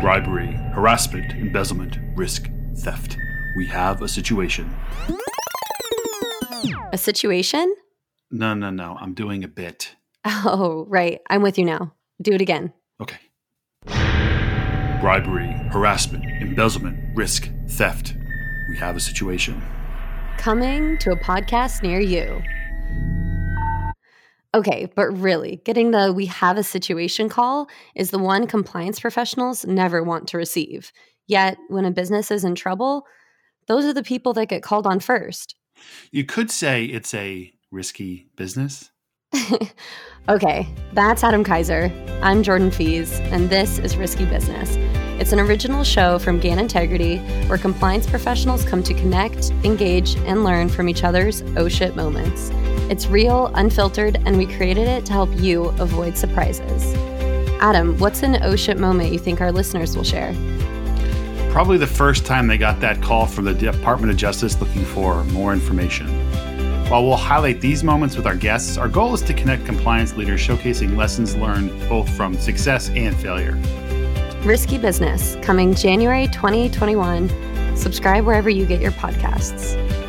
bribery, harassment, embezzlement, risk, theft. We have a situation. A situation? No, no, no. I'm doing a bit. Oh, right. I'm with you now. Do it again. Okay. Bribery, harassment, embezzlement, risk, theft. We have a situation. Coming to a podcast near you. Okay, but really, getting the we have a situation call is the one compliance professionals never want to receive. Yet, when a business is in trouble, those are the people that get called on first. You could say it's a risky business. okay, that's Adam Kaiser. I'm Jordan Fees, and this is Risky Business. It's an original show from GAN Integrity where compliance professionals come to connect, engage, and learn from each other's oh shit moments. It's real, unfiltered, and we created it to help you avoid surprises. Adam, what's an oh shit moment you think our listeners will share? Probably the first time they got that call from the Department of Justice looking for more information. While we'll highlight these moments with our guests, our goal is to connect compliance leaders showcasing lessons learned both from success and failure. Risky Business, coming January 2021. Subscribe wherever you get your podcasts.